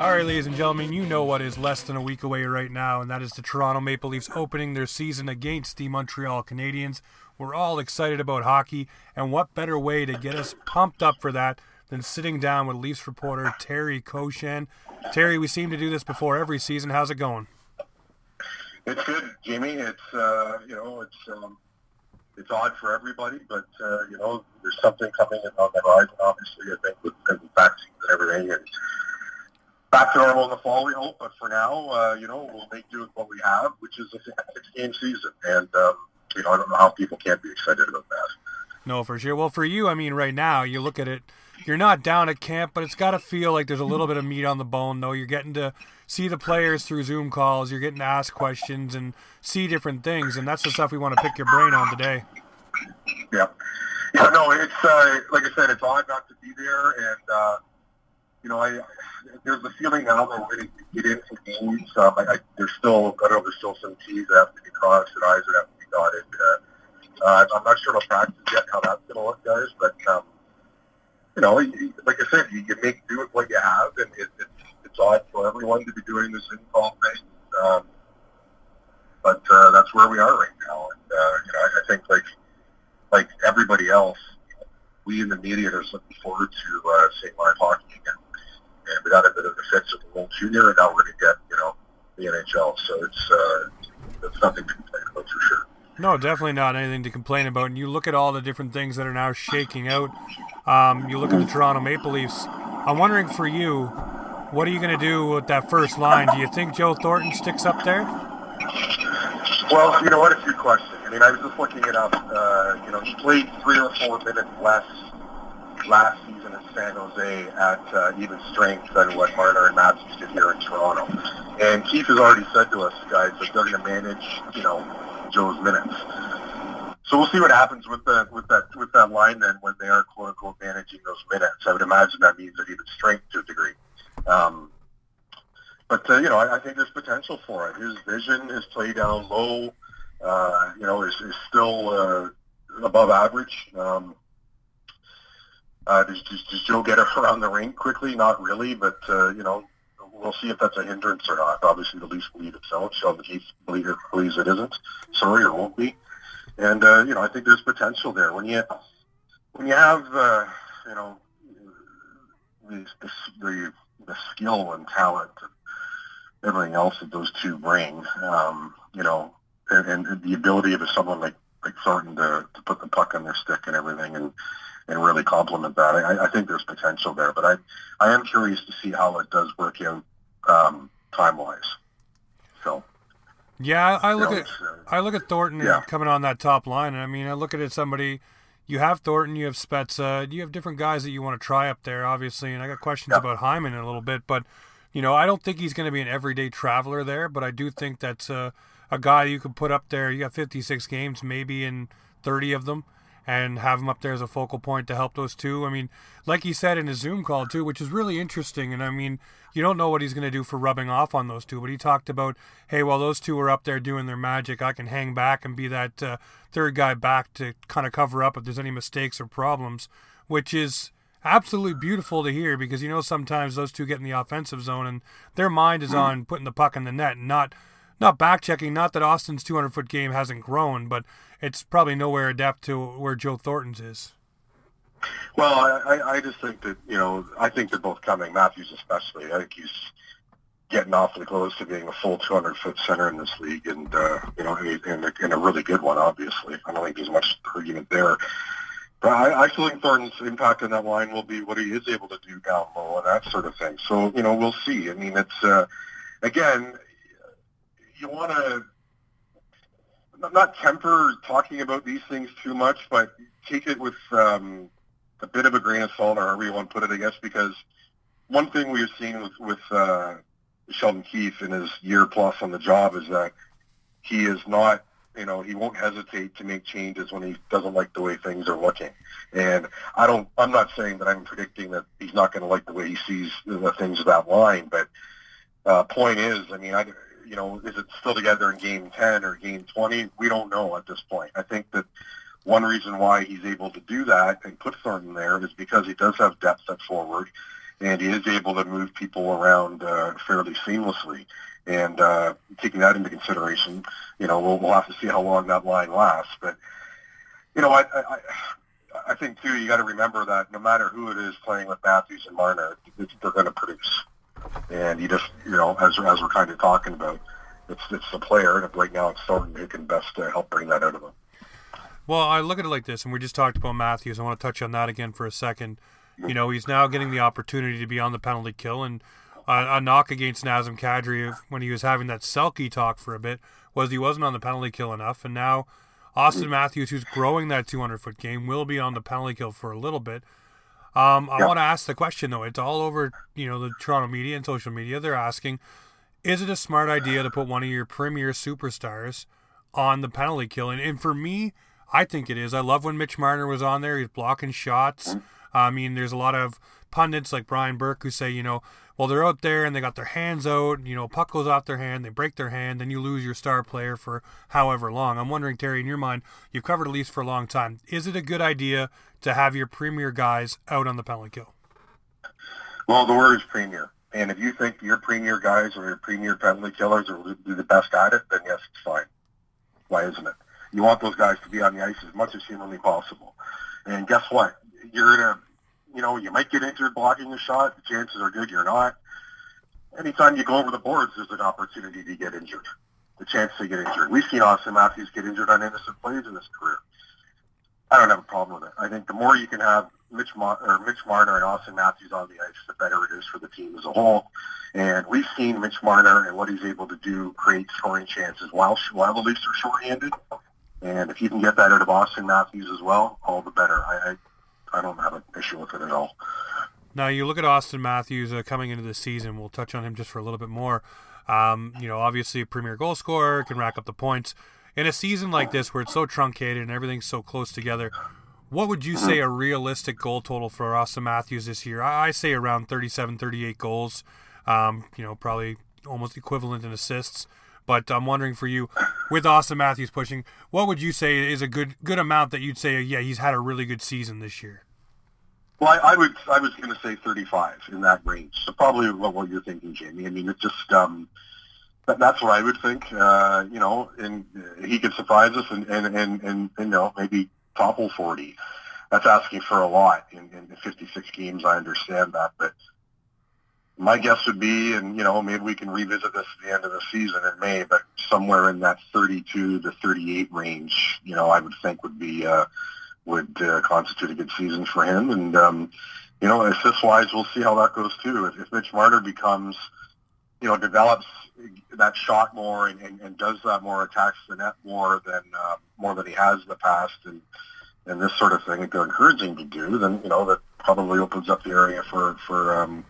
All right, ladies and gentlemen, you know what is less than a week away right now, and that is the Toronto Maple Leafs opening their season against the Montreal Canadiens. We're all excited about hockey, and what better way to get us pumped up for that than sitting down with Leafs reporter Terry Koshan. Terry, we seem to do this before every season. How's it going? It's good, Jimmy. It's uh, you know, it's um, it's odd for everybody, but uh, you know, there's something coming on the horizon. Obviously, I think with, with vaccines and everything, and back to normal in the fall, we hope. But for now, uh, you know, we'll make do with what we have, which is a six-game season. And, um, you know, I don't know how people can't be excited about that. No, for sure. Well, for you, I mean, right now, you look at it, you're not down at camp, but it's got to feel like there's a little bit of meat on the bone, though. You're getting to see the players through Zoom calls, you're getting to ask questions and see different things, and that's the stuff we want to pick your brain on today. Yeah. Yeah, no, it's, uh, like I said, it's odd not to be there, and, uh, you know, I, there's a feeling now that we're going to get into games. Um, I, I, there's still, I don't know, there's still some T's that have to be crossed and I's that have to be dotted. Uh, uh, I'm not sure about practice yet how that's going to look, guys, but, um, you know, like I said, you, you make do with what you have, and it, it's, it's odd for everyone to be doing this in call thing. Um, but uh, that's where we are right now. And, uh, you know, I, I think, like, like everybody else, we in the media are looking forward to uh, seeing live hockey again and we got a bit of a fix with the World Junior, and now we're going to get you know the NHL. So it's uh, it's nothing to complain about for sure. No, definitely not anything to complain about. And you look at all the different things that are now shaking out. Um, you look at the Toronto Maple Leafs. I'm wondering for you, what are you going to do with that first line? Do you think Joe Thornton sticks up there? Well, you know what? It's a good question. I mean, I was just looking it up. Uh, you know, he played three or four minutes less last season in San Jose at uh, even strength than what Marner and Matthews did here in Toronto. And Keefe has already said to us, guys, that they're going to manage, you know, Joe's minutes. So we'll see what happens with the with that with that line then when they are quote unquote managing those minutes. I would imagine that means that even strength to a degree. Um, but uh, you know, I, I think there's potential for it. His vision, his play down low, uh, you know, is, is still uh, above average. Um, uh, does, does, does Joe get around the rink quickly? Not really, but uh, you know, we'll see if that's a hindrance or not. Obviously, the Leafs believe it so. Sheldon Keefe believe believes it isn't. Sorry, or won't be. And uh, you know, I think there's potential there when you when you have uh, you know the the the skill and talent and everything else that those two bring. Um, you know, and, and the ability of someone like like Thornton to, to put the puck on their stick and everything and and really complement that. I, I think there's potential there, but I, I am curious to see how it does work out um, time wise. So. Yeah, I look at uh, I look at Thornton yeah. coming on that top line, and I mean, I look at it somebody. You have Thornton, you have Spezza, you have different guys that you want to try up there, obviously. And I got questions yeah. about Hyman in a little bit, but you know, I don't think he's going to be an everyday traveler there, but I do think that's a, a guy you could put up there. You got 56 games, maybe in 30 of them and have him up there as a focal point to help those two. I mean, like he said in his Zoom call too, which is really interesting. And I mean, you don't know what he's going to do for rubbing off on those two, but he talked about, hey, while those two are up there doing their magic, I can hang back and be that uh, third guy back to kind of cover up if there's any mistakes or problems, which is absolutely beautiful to hear because you know sometimes those two get in the offensive zone and their mind is on putting the puck in the net, not not back checking. Not that Auston's 200 foot game hasn't grown, but it's probably nowhere adept to where Joe Thornton's is. Well, I, I just think that you know I think they're both coming. Matthews especially. I think he's getting awfully close to being a full 200 foot center in this league, and uh, you know, in a, in a really good one. Obviously, I don't think there's much argument there. But I, I still think Thornton's impact on that line will be what he is able to do down low and that sort of thing. So you know, we'll see. I mean, it's uh, again, you want to not temper talking about these things too much, but take it with um, a bit of a grain of salt, or however you want to put it, I guess, because one thing we've seen with, with uh, Sheldon Keefe in his year plus on the job is that he is not, you know, he won't hesitate to make changes when he doesn't like the way things are looking. And I don't, I'm not saying that I'm predicting that he's not going to like the way he sees the things of that line, but uh, point is, I mean, I, you know, is it still together in game 10 or game 20? We don't know at this point. I think that one reason why he's able to do that and put Thornton there is because he does have depth at forward and he is able to move people around uh, fairly seamlessly. And uh, taking that into consideration, you know, we'll, we'll have to see how long that line lasts. But, you know, I, I, I think, too, you got to remember that no matter who it is playing with Matthews and Marner, they're going to produce. And you just, you know, as, as we're kind of talking about, it's, it's the player, and right now it's Thornton who can best uh, help bring that out of them. Well, I look at it like this, and we just talked about Matthews. I want to touch on that again for a second. You know, he's now getting the opportunity to be on the penalty kill, and a, a knock against Nazem Kadri when he was having that Selke talk for a bit was he wasn't on the penalty kill enough, and now Auston Matthews, who's growing that 200 foot game, will be on the penalty kill for a little bit. Um, I yeah. want to ask the question though. It's all over, you know, the Toronto media and social media. They're asking, is it a smart idea to put one of your premier superstars on the penalty kill? And, and for me, I think it is. I love when Mitch Marner was on there. He's blocking shots. I mean, there's a lot of pundits like Brian Burke who say, you know, well, they're out there and they got their hands out. You know, puck goes off their hand, they break their hand, then you lose your star player for however long. I'm wondering, Terry, in your mind, you've covered Leafs for a long time. Is it a good idea to have your premier guys out on the penalty kill? Well, the word is premier. And if you think your premier guys or your premier penalty killers are do the best at it, then yes, it's fine. Why isn't it? You want those guys to be on the ice as much as humanly possible. And guess what? You're gonna, you know, you might get injured blocking a shot. The chances are good you're not. Anytime you go over the boards, there's an opportunity to get injured. The chance to get injured. We've seen Auston Matthews get injured on innocent plays in his career. I don't have a problem with it. I think the more you can have Mitch Mar- or Mitch Marner and Auston Matthews on the ice, the better it is for the team as a whole. And we've seen Mitch Marner and what he's able to do create scoring chances while while the Leafs are shorthanded. And if you can get that out of Auston Matthews as well, all the better. I, I, I don't have an issue with it at all. Now you look at Auston Matthews uh, coming into the season. We'll touch on him just for a little bit more. Um, you know, obviously a premier goal scorer can rack up the points. In a season like this, where it's so truncated and everything's so close together, what would you say a realistic goal total for Auston Matthews this year? I, say around 37, 38 goals. Um, you know, probably almost equivalent in assists. But I'm wondering for you, with Auston Matthews pushing, what would you say is a good good amount that you'd say, yeah, he's had a really good season this year? Well, I, I would I was going to say 35 in that range. So probably what, you're thinking, Jamie. I mean, it just um, that's what I would think. Uh, you know, and he could surprise us and and and, and, and you know maybe topple 40. That's asking for a lot in, in 56 games. I understand that, but my guess would be, and you know, maybe we can revisit this at the end of the season in May, but somewhere in that 32 to 38 range, you know, I would think would be uh, would uh, constitute a good season for him. And um, you know, assist wise, we'll see how that goes too. If, if Mitch Marner becomes, you know, develops that shot more and, and, and does that more, attacks the net more than uh, more than he has in the past, and and this sort of thing that they're encouraging to do, then you know that probably opens up the area for for um,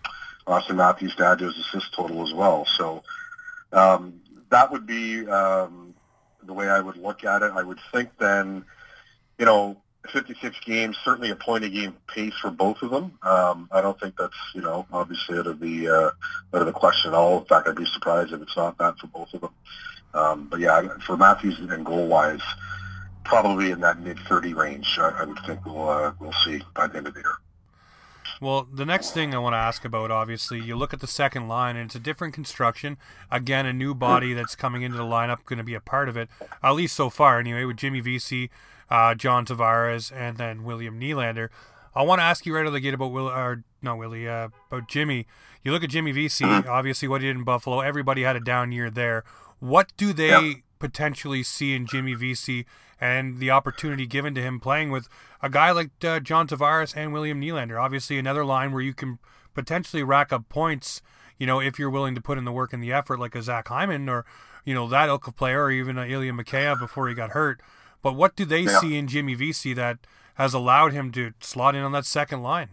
Auston Matthews to add to his assist total as well. So um, that would be um, the way I would look at it. I would think then, you know, 56 games, certainly a point a game pace for both of them. Um, I don't think that's, you know, obviously out of the uh, out of the question at all. In fact, I'd be surprised if it's not that for both of them. Um, but yeah, for Matthews and goal wise, probably in that mid 30 range. I, I would think we'll uh, we'll see by the end of the year. Well, the next thing I want to ask about, obviously, you look at the second line, and it's a different construction. Again, a new body that's coming into the lineup, going to be a part of it, at least so far, anyway, with Jimmy Vesey, uh, John Tavares, and then William Nylander. I want to ask you right out of the gate about Will, or not Willie, uh, about Jimmy. You look at Jimmy Vesey, obviously what he did in Buffalo. Everybody had a down year there. What do they potentially see in Jimmy Vesey and the opportunity given to him playing with a guy like uh, John Tavares and William Nylander. Obviously, another line where you can potentially rack up points. You know, if you're willing to put in the work and the effort, like a Zach Hyman or you know, that ilk of player, or even uh, Ilya Mikheyev before he got hurt. But what do they yeah. see in Jimmy Vesey that has allowed him to slot in on that second line?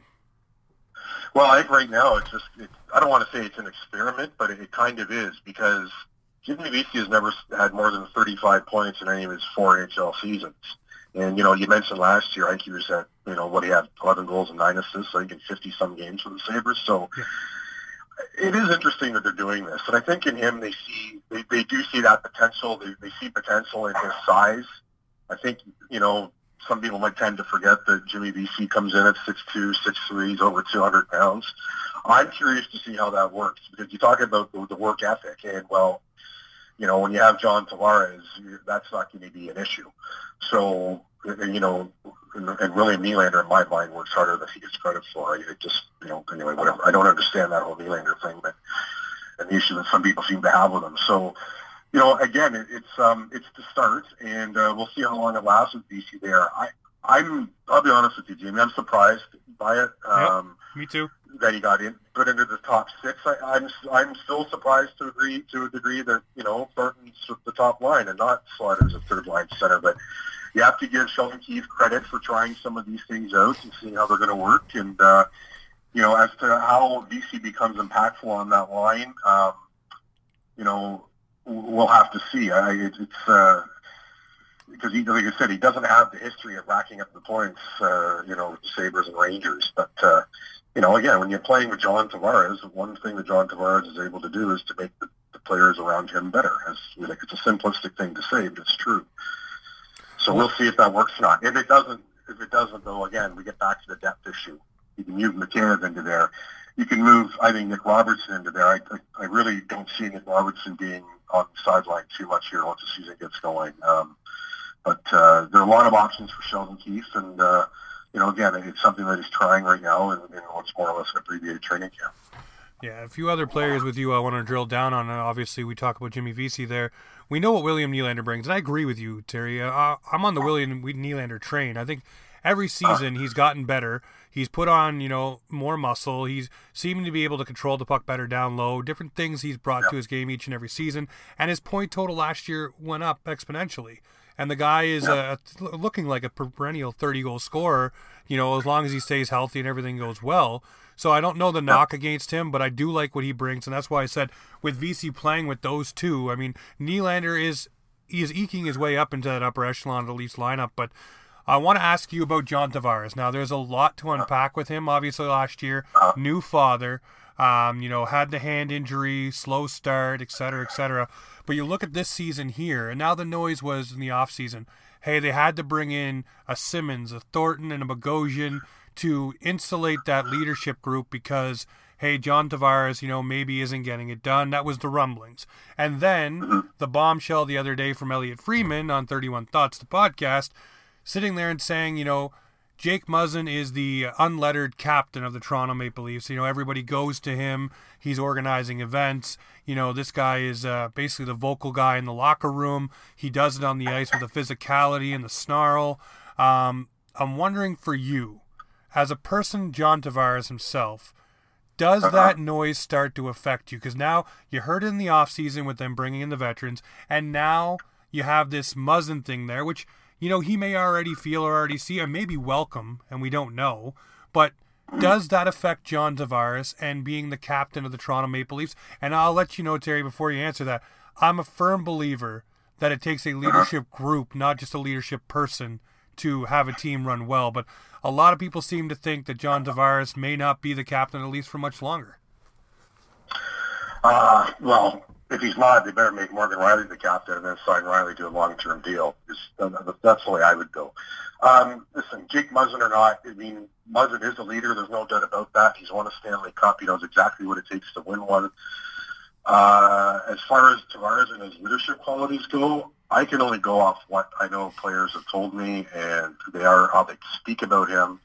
Well, I think right now it's just, it's, I don't want to say it's an experiment, but it, it kind of is because Jimmy Vesey has never had more than 35 points in any of his four NHL seasons. And, you know, you mentioned last year, I think he was at, you know, what he had, 11 goals and 9 assists, I think in 50-some games for the Sabres. So yeah. it is interesting that they're doing this. And I think in him, they see, they, they do see that potential. They, they see potential in his size. I think, you know, some people might tend to forget that Jimmy Vesey comes in at 6'2", 6'3", he's over 200 pounds. I'm curious to see how that works because you talk about the, the work ethic and, well, you know, when you have John Tavares, that's not going to be an issue. So, you know, and William Nylander, in my mind, works harder than he gets credit for. I just, you know, anyway, whatever. I don't understand that whole Nylander thing, but an issue that some people seem to have with him. So, you know, again, it, it's um, it's the start, and uh, we'll see how long it lasts with Vesey there. I, I'm, I'll be honest with you, Jamie. I'm surprised by it. Um, yep, me too. That he got in, put into the top six. I, I'm, I'm still surprised to agree to a degree that you know Thornton's the top line and not Slaughter's a third line center. But you have to give Sheldon Keefe credit for trying some of these things out and seeing how they're going to work. And uh, you know, as to how Vesey becomes impactful on that line, um, you know, we'll have to see. I, it, it's. Uh, because he, like I said, he doesn't have the history of racking up the points, uh, you know, Sabres and Rangers. But, uh, you know, again, when you're playing with John Tavares, one thing that John Tavares is able to do is to make the, the players around him better. As, like, it's a simplistic thing to say, but it's true. So we'll see if that works or not. If it doesn't, if it doesn't, though, again, we get back to the depth issue. You can move Mikheyev into there. You can move, I think, Nick Robertson into there. I, I, I really don't see Nick Robertson being on the sideline too much here once the season gets going. Um, but uh, there are a lot of options for Sheldon Keefe, and uh, you know, again, it's something that he's trying right now in, in what's more or less an abbreviated training camp. Yeah, a few other players with you I want to drill down on. Obviously, we talk about Jimmy Vesey there. We know what William Nylander brings, and I agree with you, Terry. Uh, I'm on the William Nylander train. I think every season he's gotten better. He's put on, you know, more muscle. He's seeming to be able to control the puck better down low. Different things he's brought to his game each and every season, and his point total last year went up exponentially and the guy is uh, looking like a perennial 30 goal scorer, you know, as long as he stays healthy and everything goes well. So I don't know the knock against him, but I do like what he brings, and that's why I said with Vesey playing with those two. I mean, Nylander is he is eking his way up into that upper echelon of the Leafs lineup, but I want to ask you about John Tavares. Now, there's a lot to unpack with him. Obviously, last year, new father, um, you know, had the hand injury, slow start, et cetera, et cetera. But you look at this season here, and now the noise was in the offseason. Hey, they had to bring in a Simmonds, a Thornton, and a Bogosian to insulate that leadership group because hey, John Tavares, you know, maybe isn't getting it done. That was the rumblings. And then the bombshell the other day from Elliotte Friedman on 31 Thoughts, the podcast, sitting there and saying, you know, Jake Muzzin is the unlettered captain of the Toronto Maple Leafs. You know, everybody goes to him. He's organizing events. You know, this guy is uh, basically the vocal guy in the locker room. He does it on the ice with the physicality and the snarl. Um, I'm wondering for you, as a person, John Tavares himself, does uh-huh. that noise start to affect you? Because now you heard it in the offseason with them bringing in the veterans, and now you have this Muzzin thing there, which – you know, he may already feel or already see and maybe welcome, and we don't know. But does that affect John Tavares and being the captain of the Toronto Maple Leafs? And I'll let you know, Terry, before you answer that, I'm a firm believer that it takes a leadership group, not just a leadership person, to have a team run well. But a lot of people seem to think that John Tavares may not be the captain at least for much longer. Uh, well, if he's not, they better make Morgan Rielly the captain and then sign Rielly to a long-term deal. That's the way I would go. Um, listen, Jake Muzzin or not, I mean, Muzzin is a leader. There's no doubt about that. He's won a Stanley Cup. He knows exactly what it takes to win one. Uh, as far as Tavares and his leadership qualities go, I can only go off what I know players have told me, and they are how they speak about him.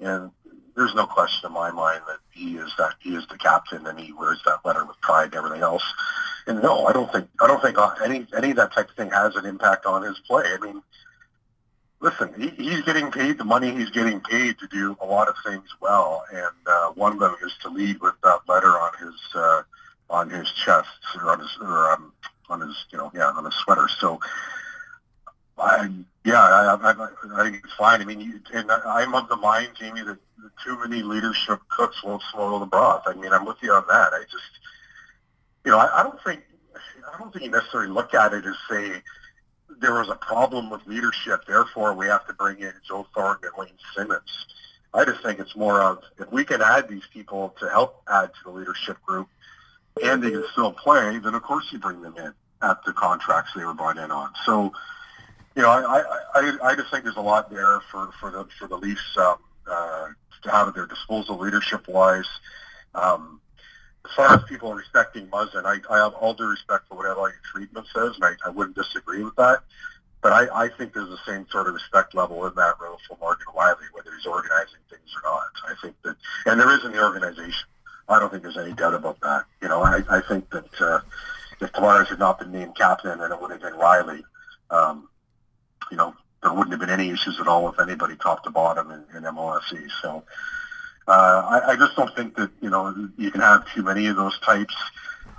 And there's no question in my mind that he is that he is the captain, and he wears that letter with pride and everything else. And no, I don't think I don't think any any of that type of thing has an impact on his play. I mean, listen, he, he's getting paid the money he's getting paid to do a lot of things well, and uh, one of them is to lead with that letter on his uh, on his chest or on his or um, on his you know yeah on his sweater. So I yeah I, I, I think it's fine. I mean, you, and I'm of the mind, Jamie, that too many leadership cooks won't swallow the broth. I mean, I'm with you on that. I just you know I, I don't think I don't think you necessarily look at it as say there was a problem with leadership, therefore we have to bring in Joe Thornton and Wayne Simmonds. I just think it's more of if we can add these people to help add to the leadership group and they can still play, then of course you bring them in at the contracts they were brought in on. So, you know, I, I, I just think there's a lot there for, for the for the Leafs um, uh, to have at their disposal leadership wise. Um, as far as people respecting Muzzin, I, I have all due respect for whatever your treatment says, and I, I wouldn't disagree with that. But I, I think there's the same sort of respect level in that room for Morgan Rielly, whether he's organizing things or not. I think that, and there is in the organization. I don't think there's any doubt about that. You know, I, I think that uh, if Tavares had not been named captain and it would have been Rielly, um, you know, there wouldn't have been any issues at all with anybody top to bottom in, in MLSE. So uh, I, I just don't think that, you know, you can have too many of those types.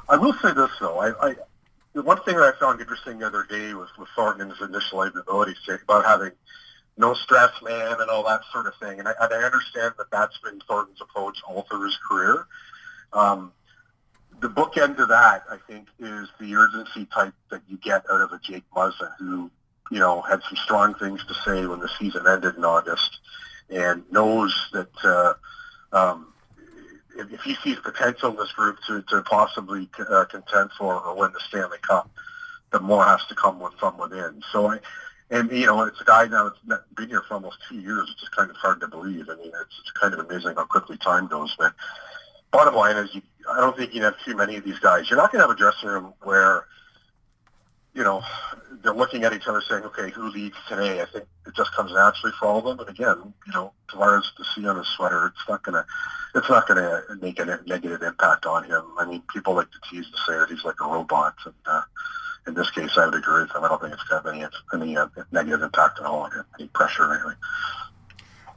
I will say this, though. I, I the one thing that I found interesting the other day was with Thornton and his initial ability about having no stress, man, and all that sort of thing. And I, and I understand that that's been Thornton's approach all through his career. Um, the bookend to that, I think, is the urgency type that you get out of a Jake Muzzin, who, you know, had some strong things to say when the season ended in August, and knows that uh, um, if, if he sees potential in this group to, to possibly uh, contend for or win the Stanley Cup, the more has to come from within. So I, and you know, it's a guy now that's been here for almost two years. It's just kind of hard to believe. I mean, it's, it's kind of amazing how quickly time goes. But bottom line is, you, I don't think you have too many of these guys. You're not going to have a dressing room where, you know, they're looking at each other saying, okay, who leads today? I think it just comes naturally for all of them. But again, you know, Tavares the C on his sweater, it's not to, it's not to make a negative impact on him. I mean, people like to tease to say that he's like a robot, and uh, in this case, I would agree with him. I don't think it's got any any uh, negative impact at all, any pressure or anything.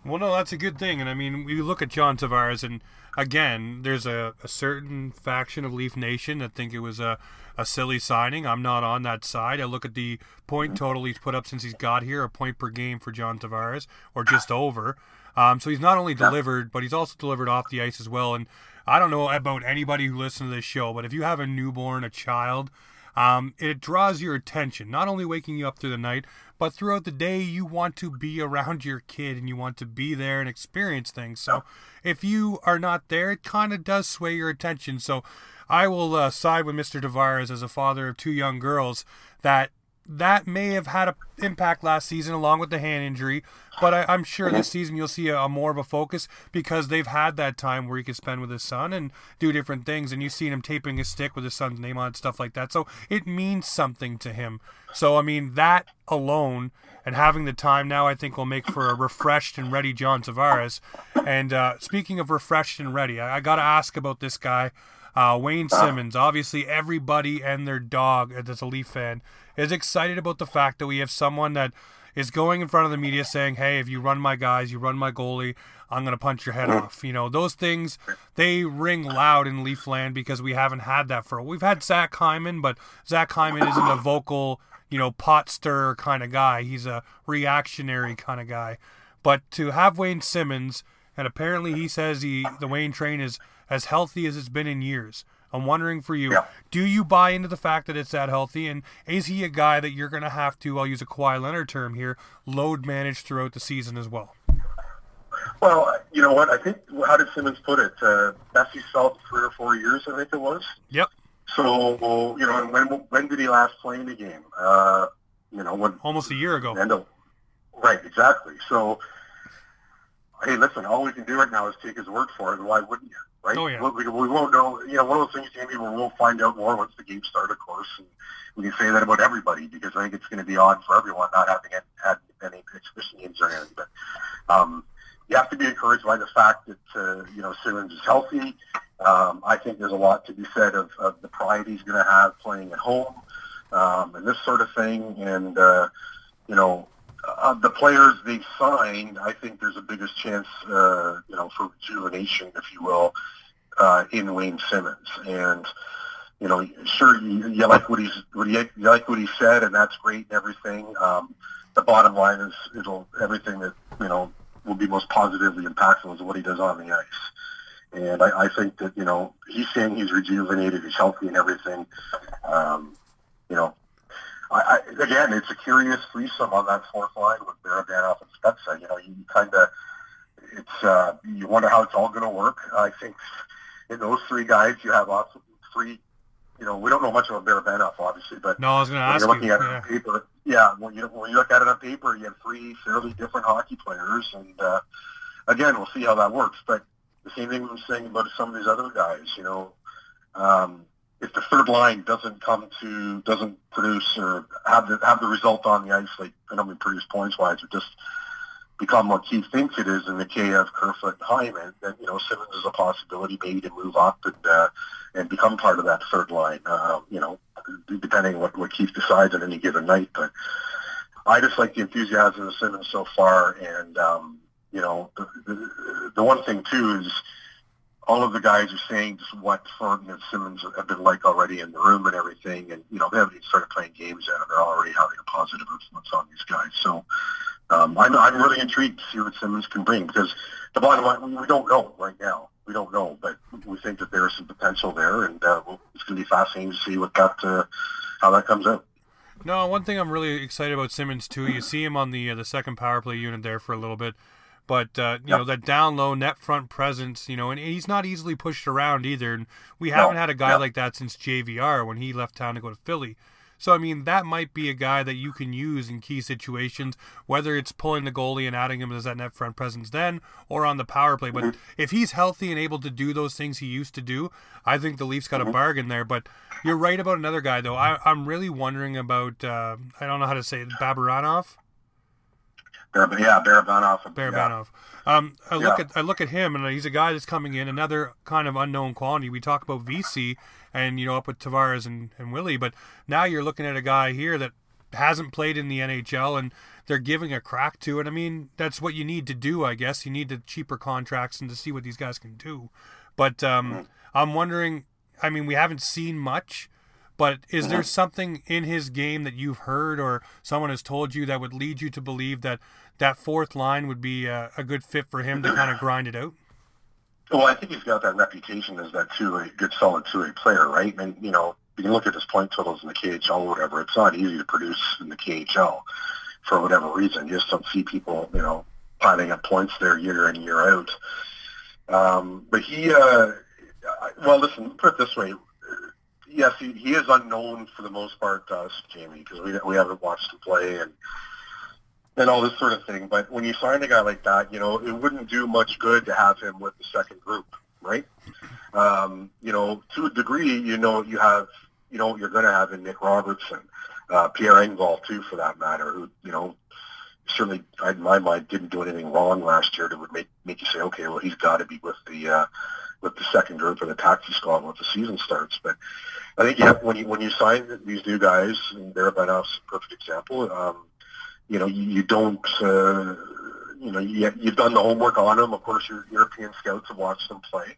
Well, no, that's a good thing. And I mean, we look at John Tavares, and again, there's a, a certain faction of Leaf Nation that think it was a, a silly signing. I'm not on that side. I look at the point total he's put up since he's got here, a point per game for John Tavares, or just over. Um, so he's not only delivered, but he's also delivered off the ice as well. And I don't know about anybody who listens to this show, but if you have a newborn, a child, um, it draws your attention, not only waking you up through the night, but throughout the day, you want to be around your kid and you want to be there and experience things. So if you are not there, it kind of does sway your attention. So I will uh, side with Mr. Tavares as a father of two young girls that that may have had an impact last season along with the hand injury, but I, am sure this season you'll see a, a, more of a focus because they've had that time where he can spend with his son and do different things, and you've seen him taping his stick with his son's name on it, stuff like that. So it means something to him. So I mean that alone and having the time now, I think will make for a refreshed and ready John Tavares. And uh, speaking of refreshed and ready, I, I got to ask about this guy. Uh, Wayne Simmonds, obviously everybody and their dog as a Leaf fan is excited about the fact that we have someone that is going in front of the media saying, "Hey, if you run my guys, you run my goalie, I'm going to punch your head off." You know, those things they ring loud in Leafland because we haven't had that for. We've had Zach Hyman, but Zach Hyman isn't a vocal, you know, pot stir kind of guy. He's a reactionary kind of guy. But to have Wayne Simmonds, and apparently he says he the Wayne train is as healthy as it's been in years. I'm wondering for you, yeah. do you buy into the fact that it's that healthy? And is he a guy that you're going to have to, I'll use a Kawhi Leonard term here, load manage throughout the season as well? Well, you know what? I think, how did Simmonds put it? Uh, best he felt three or four years, I think it was. Yep. So, you know, when when did he last play in the game? Uh, you know, when almost a year ago. Of, right, exactly. So, hey, listen, all we can do right now is take his word for it, why wouldn't you? Right? Oh, yeah. we, we won't know. You know, one of those things, Jamie, where we'll find out more once the games start, of course. And we can say that about everybody because I think it's going to be odd for everyone not having had any exhibition games or anything. But um, you have to be encouraged by the fact that uh, you know Simmonds is healthy. Um, I think there's a lot to be said of, of the pride he's going to have playing at home um, and this sort of thing. And uh, you know, uh, the players they signed, I think there's a biggest chance, uh, you know, for rejuvenation, if you will, uh, in Wayne Simmonds. And you know, sure you, you like what he's what he, you like what he said, and that's great and everything. Um, the bottom line is it'll everything that you know will be most positively impactful is what he does on the ice. And I, I think that you know he's saying he's rejuvenated, he's healthy, and everything. Um, you know, I, I, again, it's a curious threesome on that fourth line with Barabanov and Spezza. You know, you kind of it's uh, you wonder how it's all going to work. I think in those three guys, you have also three you know, we don't know much about Barabanov, obviously, but no, I was going to ask you're looking you. At yeah. it on paper, yeah, when you when you look at it on paper, you have three fairly different hockey players, and uh, again, we'll see how that works. But the same thing were saying about some of these other guys, you know, um, if the third line doesn't come to doesn't produce or have the have the result on the ice, like mean produce points wise, or just become what Keefe thinks it is in the KF Kerfoot and Hyman, then you know Simmonds is a possibility maybe to move up and uh, and become part of that third line. Uh, you know, depending on what what Keefe decides on any given night. But I just like the enthusiasm of Simmonds so far, and um, you know, the, the, the one thing too is all of the guys are saying just what Thornton and Simmonds have been like already in the room and everything, and you know they haven't even started playing games yet, and they're already having a positive influence on these guys. So um, I'm, I'm really intrigued to see what Simmonds can bring because the bottom line, we don't know right now. We don't know, but we think that there is some potential there, and uh, it's going to be fascinating to see what that uh, how that comes out. No, one thing I'm really excited about Simmonds too. You see him on the uh, the second power play unit there for a little bit, but uh, you yep. know that down low net front presence, you know, and he's not easily pushed around either. And we haven't no. had a guy like that since JVR when he left town to go to Philly. So, I mean, that might be a guy that you can use in key situations, whether it's pulling the goalie and adding him as that net front presence then or on the power play. But mm-hmm. if he's healthy and able to do those things he used to do, I think the Leafs got mm-hmm. a bargain there. But you're right about another guy, though. I, am really wondering about, uh, I don't know how to say it, Babaranov? Yeah, Barabanov. Barabanov. Yeah. Um, I look yeah. at I look at him, and he's a guy that's coming in, another kind of unknown quantity. We talk about Vesey, and you know up with Tavares and, and Willie, but now you're looking at a guy here that hasn't played in the NHL, and they're giving a crack to it. I mean, that's what you need to do, I guess. You need the cheaper contracts and to see what these guys can do. But um, mm-hmm. I'm wondering. I mean, we haven't seen much. But is there mm-hmm. something in his game that you've heard or someone has told you that would lead you to believe that that fourth line would be a, a good fit for him to kind of grind it out? Well, I think he's got that reputation as that two a good, solid two A player, right? And you know, you can look at his point totals in the KHL or whatever. It's not easy to produce in the KHL for whatever reason. You just don't see people, you know, piling up points there year in year out. Um, but he, uh, well, listen, put it this way: yes, he, he is unknown for the most part to us, Jamie, because we we haven't watched him play and and all this sort of thing. But when you sign a guy like that, you know, it wouldn't do much good to have him with the second group, right? Um, you know, to a degree, you know, you have, you know, you're going to have in Nick Robertson, uh, Pierre Engvall too, for that matter, who, you know, certainly, in my mind, didn't do anything wrong last year that would make make you say, okay, well, he's got to be with the uh, with the second group or the taxi squad once the season starts. But I think yeah, when you when you sign these new guys, and Barabanov's a perfect example. Um, you know, you, you don't. Uh, you know, you, you've done the homework on them. Of course, your European scouts have watched them play,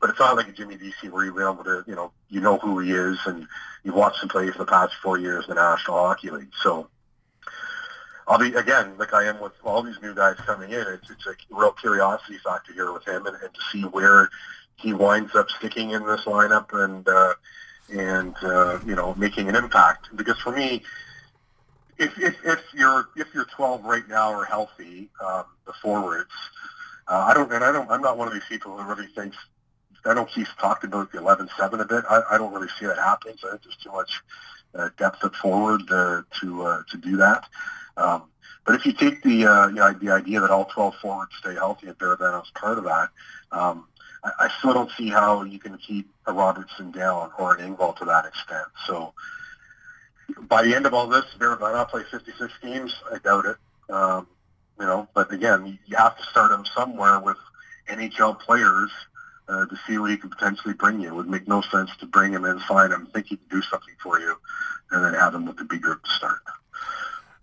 but it's not like a Jimmy Vesey where you've been able to, you know, you know who he is and you've watched him play for the past four years in the National Hockey League. So I'll be again like I am with all these new guys coming in. It's it's a real curiosity factor here with him, and, and to see where he winds up sticking in this lineup and uh, and uh, you know making an impact. Because for me, if if, if you're if you're 12 right now or healthy, um, the forwards, uh, I don't and I don't I'm not one of these people who really thinks. I know Keefe talked about the 11-7 a bit. I, I don't really see that happening. So I think there's too much uh, depth at forward uh, to uh, to do that. Um, but if you take the uh, you know, the idea that all 12 forwards stay healthy and Barabanov's part of that, um, I, I still don't see how you can keep a Robertson down or an Engvall to that extent. So by the end of all this, Barabanov play 56 games. I doubt it. Um, you know, but again, you have to start him somewhere with NHL players uh, to see what he could potentially bring you. It would make no sense to bring him in, sign him, think he can do something for you, and then have him with the B group to start.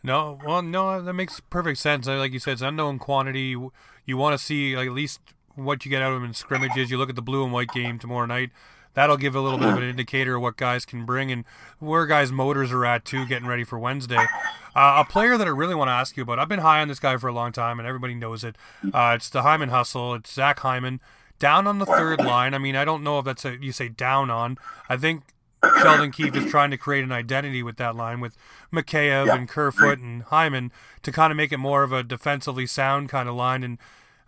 No, well, no, that makes perfect sense. Like you said, it's unknown quantity. You want to see like, at least what you get out of him in scrimmages. You look at the blue and white game tomorrow night. that'll give a little bit of an indicator of what guys can bring and where guys' motors are at too, getting ready for Wednesday. Uh, a player that I really want to ask you about. I've been high on this guy for a long time, and everybody knows it. Uh, it's the Hyman hustle. It's Zach Hyman down on the third line. I mean, I don't know if that's a you say down on. I think Sheldon Keefe is trying to create an identity with that line with Mikheyev yeah. and Kerfoot and Hyman to kind of make it more of a defensively sound kind of line and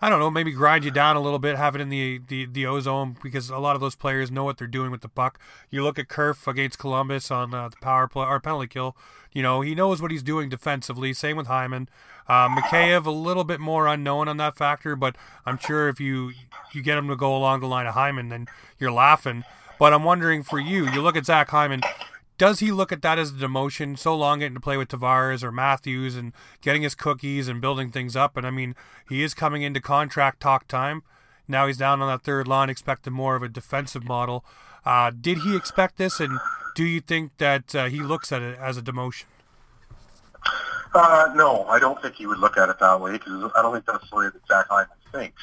I don't know, maybe grind you down a little bit, have it in the, the, the ozone because a lot of those players know what they're doing with the puck. You look at Kerf against Columbus on uh, the power play or penalty kill. You know, he knows what he's doing defensively. Same with Hyman. Uh, Mikheyev, a little bit more unknown on that factor, but I'm sure if you you get him to go along the line of Hyman, then you're laughing. But I'm wondering for you, you look at Zach Hyman, does he look at that as a demotion? So long getting to play with Tavares or Matthews and getting his cookies and building things up. And I mean, he is coming into contract talk time. Now he's down on that third line, expecting more of a defensive model. Uh, did he expect this, and do you think that uh, he looks at it as a demotion? Uh, no, I don't think he would look at it that way because I don't think that's the way that Zach Hyman thinks.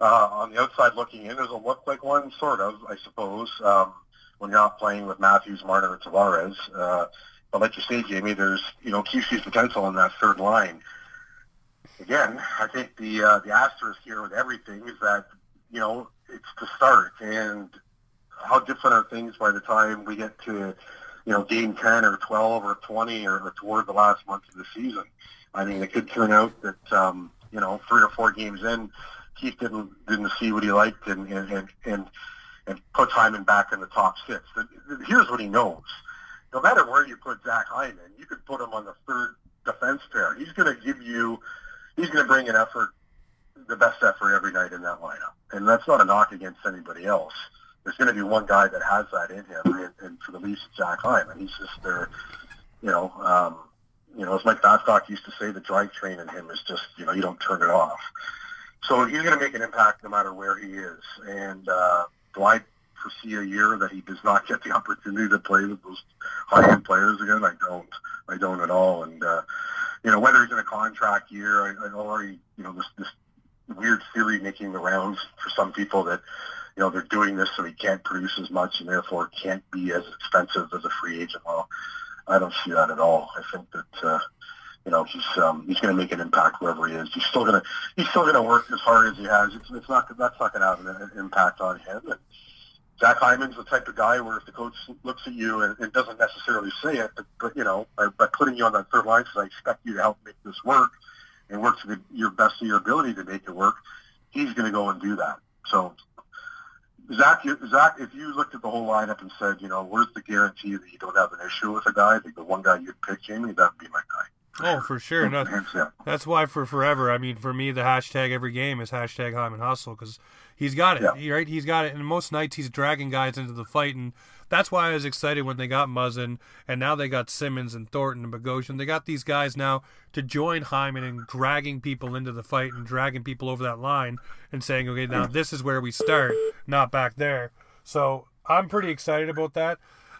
Uh, on the outside looking in, does it look like one, sort of, I suppose, um, when you're not playing with Matthews, Marner, and Tavares. Uh, but like you say, Jamie, there's, you know, QC's potential in that third line. Again, I think the uh, the asterisk here with everything is that, you know, it's the start. And how different are things by the time we get to, you know, game 10 or 12 or 20 or, or toward the last month of the season? I mean, it could turn out that, um, you know, three or four games in, Keefe didn't didn't see what he liked and and and and, and put Hyman back in the top six. Here's what he knows: no matter where you put Zach Hyman, you could put him on the third defense pair. He's going to give you, he's going to bring an effort, the best effort every night in that lineup. And that's not a knock against anybody else. There's going to be one guy that has that in him, and, and for the Leafs, it's Zach Hyman. He's just there, you know. Um, you know, as Mike Babcock used to say, the drivetrain in him is just, you know, you don't turn it off. So he's going to make an impact no matter where he is. And uh, do I foresee a year that he does not get the opportunity to play with those high-end players again? I don't. I don't at all. And uh, you know, whether he's in a contract year, I, I already, you know, this this weird theory making the rounds for some people that you know they're doing this so he can't produce as much and therefore can't be as expensive as a free agent. Well, I don't see that at all. I think that. Uh, you know, he's um, he's going to make an impact wherever he is. He's still going to he's still going to work as hard as he has. It's, it's not that's not going to have an impact on him. And Zach Hyman's the type of guy where if the coach looks at you and, and doesn't necessarily say it, but, but you know, by, by putting you on that third line, because I expect you to help make this work and work to the, your best of your ability to make it work, he's going to go and do that. So Zach, Zach, if you looked at the whole lineup and said, you know, where's the guarantee that you don't have an issue with a guy? I the one guy you'd pick, Jamie, that would be my guy. Oh, for sure. No, that's why for forever. I mean, for me, the hashtag every game is hashtag Hyman Hustle because he's got it. Yeah. right? He's got it. And most nights he's dragging guys into the fight, and that's why I was excited when they got Muzzin, and now they got Simmonds and Thornton and Bogosian. They got these guys now to join Hyman and dragging people into the fight and dragging people over that line and saying, okay, now this is where we start, not back there. So I'm pretty excited about that.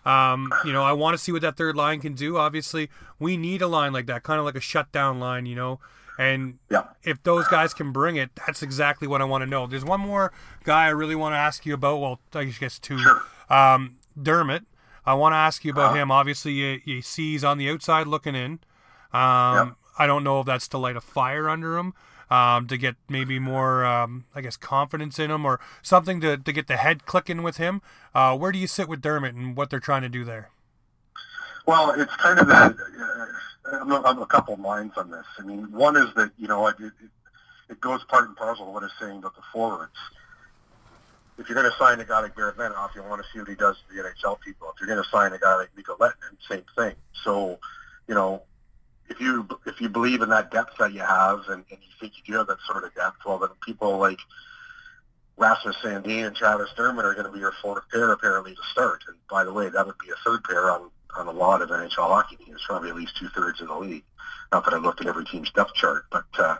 Um, you know, I want to see what that third line can do. Obviously, we need a line like that, kind of like a shutdown line, you know. And yeah. if those guys can bring it, that's exactly what I want to know. There's one more guy I really want to ask you about. Well, I guess two. Sure. Um, Dermott. I want to ask you about uh, him. Obviously, you, you, see he's on the outside looking in. Um, I don't know if that's to light a fire under him um, to get maybe more, um, I guess, confidence in him or something to, to get the head clicking with him. Uh, where do you sit with Dermott and what they're trying to do there? Well, it's kind of a, uh, I'm, I'm a couple of minds on this. I mean, one is that, you know, it, it, it goes part and parcel of what it's saying about the forwards. If you're going to sign a guy like Menoff, you want to see what he does to the NHL people. If you're going to sign a guy like Mikko Lehtonen, same thing. So, you know, if you if you believe in that depth that you have and, and you think you do have that sort of depth, well, then people like Rasmus Sandin and Travis Dermott are going to be your fourth pair apparently to start. And by the way, that would be a third pair on on a lot of NHL hockey teams, probably at least two thirds of the league. Not that I looked at every team's depth chart, but uh,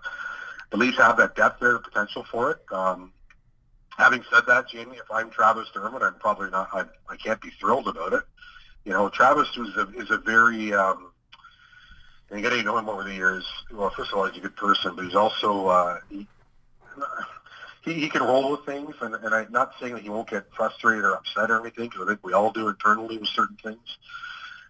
the Leafs have that depth there, the potential for it. Um, having said that, Jamie, if I'm Travis Dermott, I'm probably not. I, I can't be thrilled about it. You know, Travis is a is a very um, and getting to know him over the years, well, first of all, he's a good person, but he's also uh, he, he, he can roll with things, and, and I'm not saying that he won't get frustrated or upset or anything, because I think we all do internally with certain things.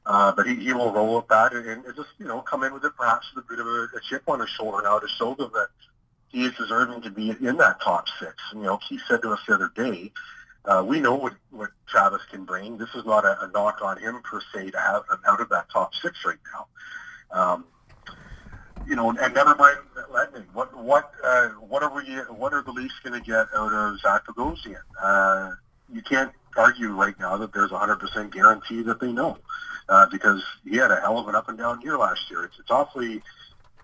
Uh, but he, he will roll with that and, and just, you know, come in with it perhaps with a bit of a, a chip on his shoulder now to show them that he is deserving to be in that top six. And, you know, he said to us the other day, uh, we know what, what Travis can bring. This is not a, a knock on him per se to have him out of that top six right now. Um, you know, and never mind Lehtonen. What what uh, what are we? What are the Leafs going to get out of Zach Bogosian? Uh, you can't argue right now that there's a hundred percent guarantee that they know, uh, because he had a hell of an up and down year last year. It's it's awfully.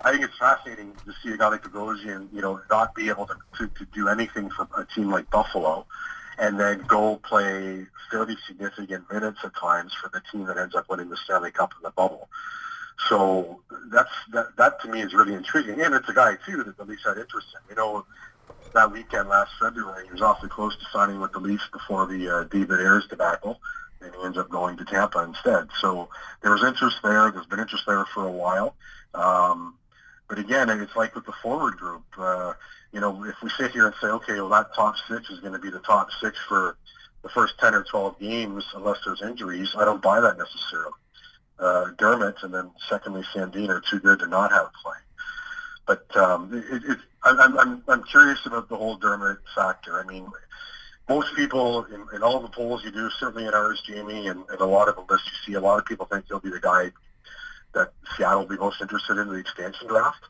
I think it's fascinating to see a guy like Bogosian, you know, not be able to, to, to do anything for a team like Buffalo, and then go play fairly significant minutes at times for the team that ends up winning the Stanley Cup in the bubble. So that's that, that to me is really intriguing, and it's a guy too that the Leafs had interest in. You know, that weekend last February, he was awfully close to signing with the Leafs before the uh, David Ayres debacle, and he ends up going to Tampa instead. So there was interest there. There's been interest there for a while. Um, but again, it's like with the forward group. Uh, you know, if we sit here and say, okay, well, that top six is going to be the top six for the first 10 or 12 games unless there's injuries, I don't buy that necessarily uh, Dermott and then secondly Sandin are too good to not have playing. But um, it, it, I'm, I'm, I'm curious about the whole Dermott factor. I mean, most people in, in all the polls you do, certainly in ours, Jamie, and, and a lot of the lists you see, a lot of people think he'll be the guy that Seattle will be most interested in the expansion draft.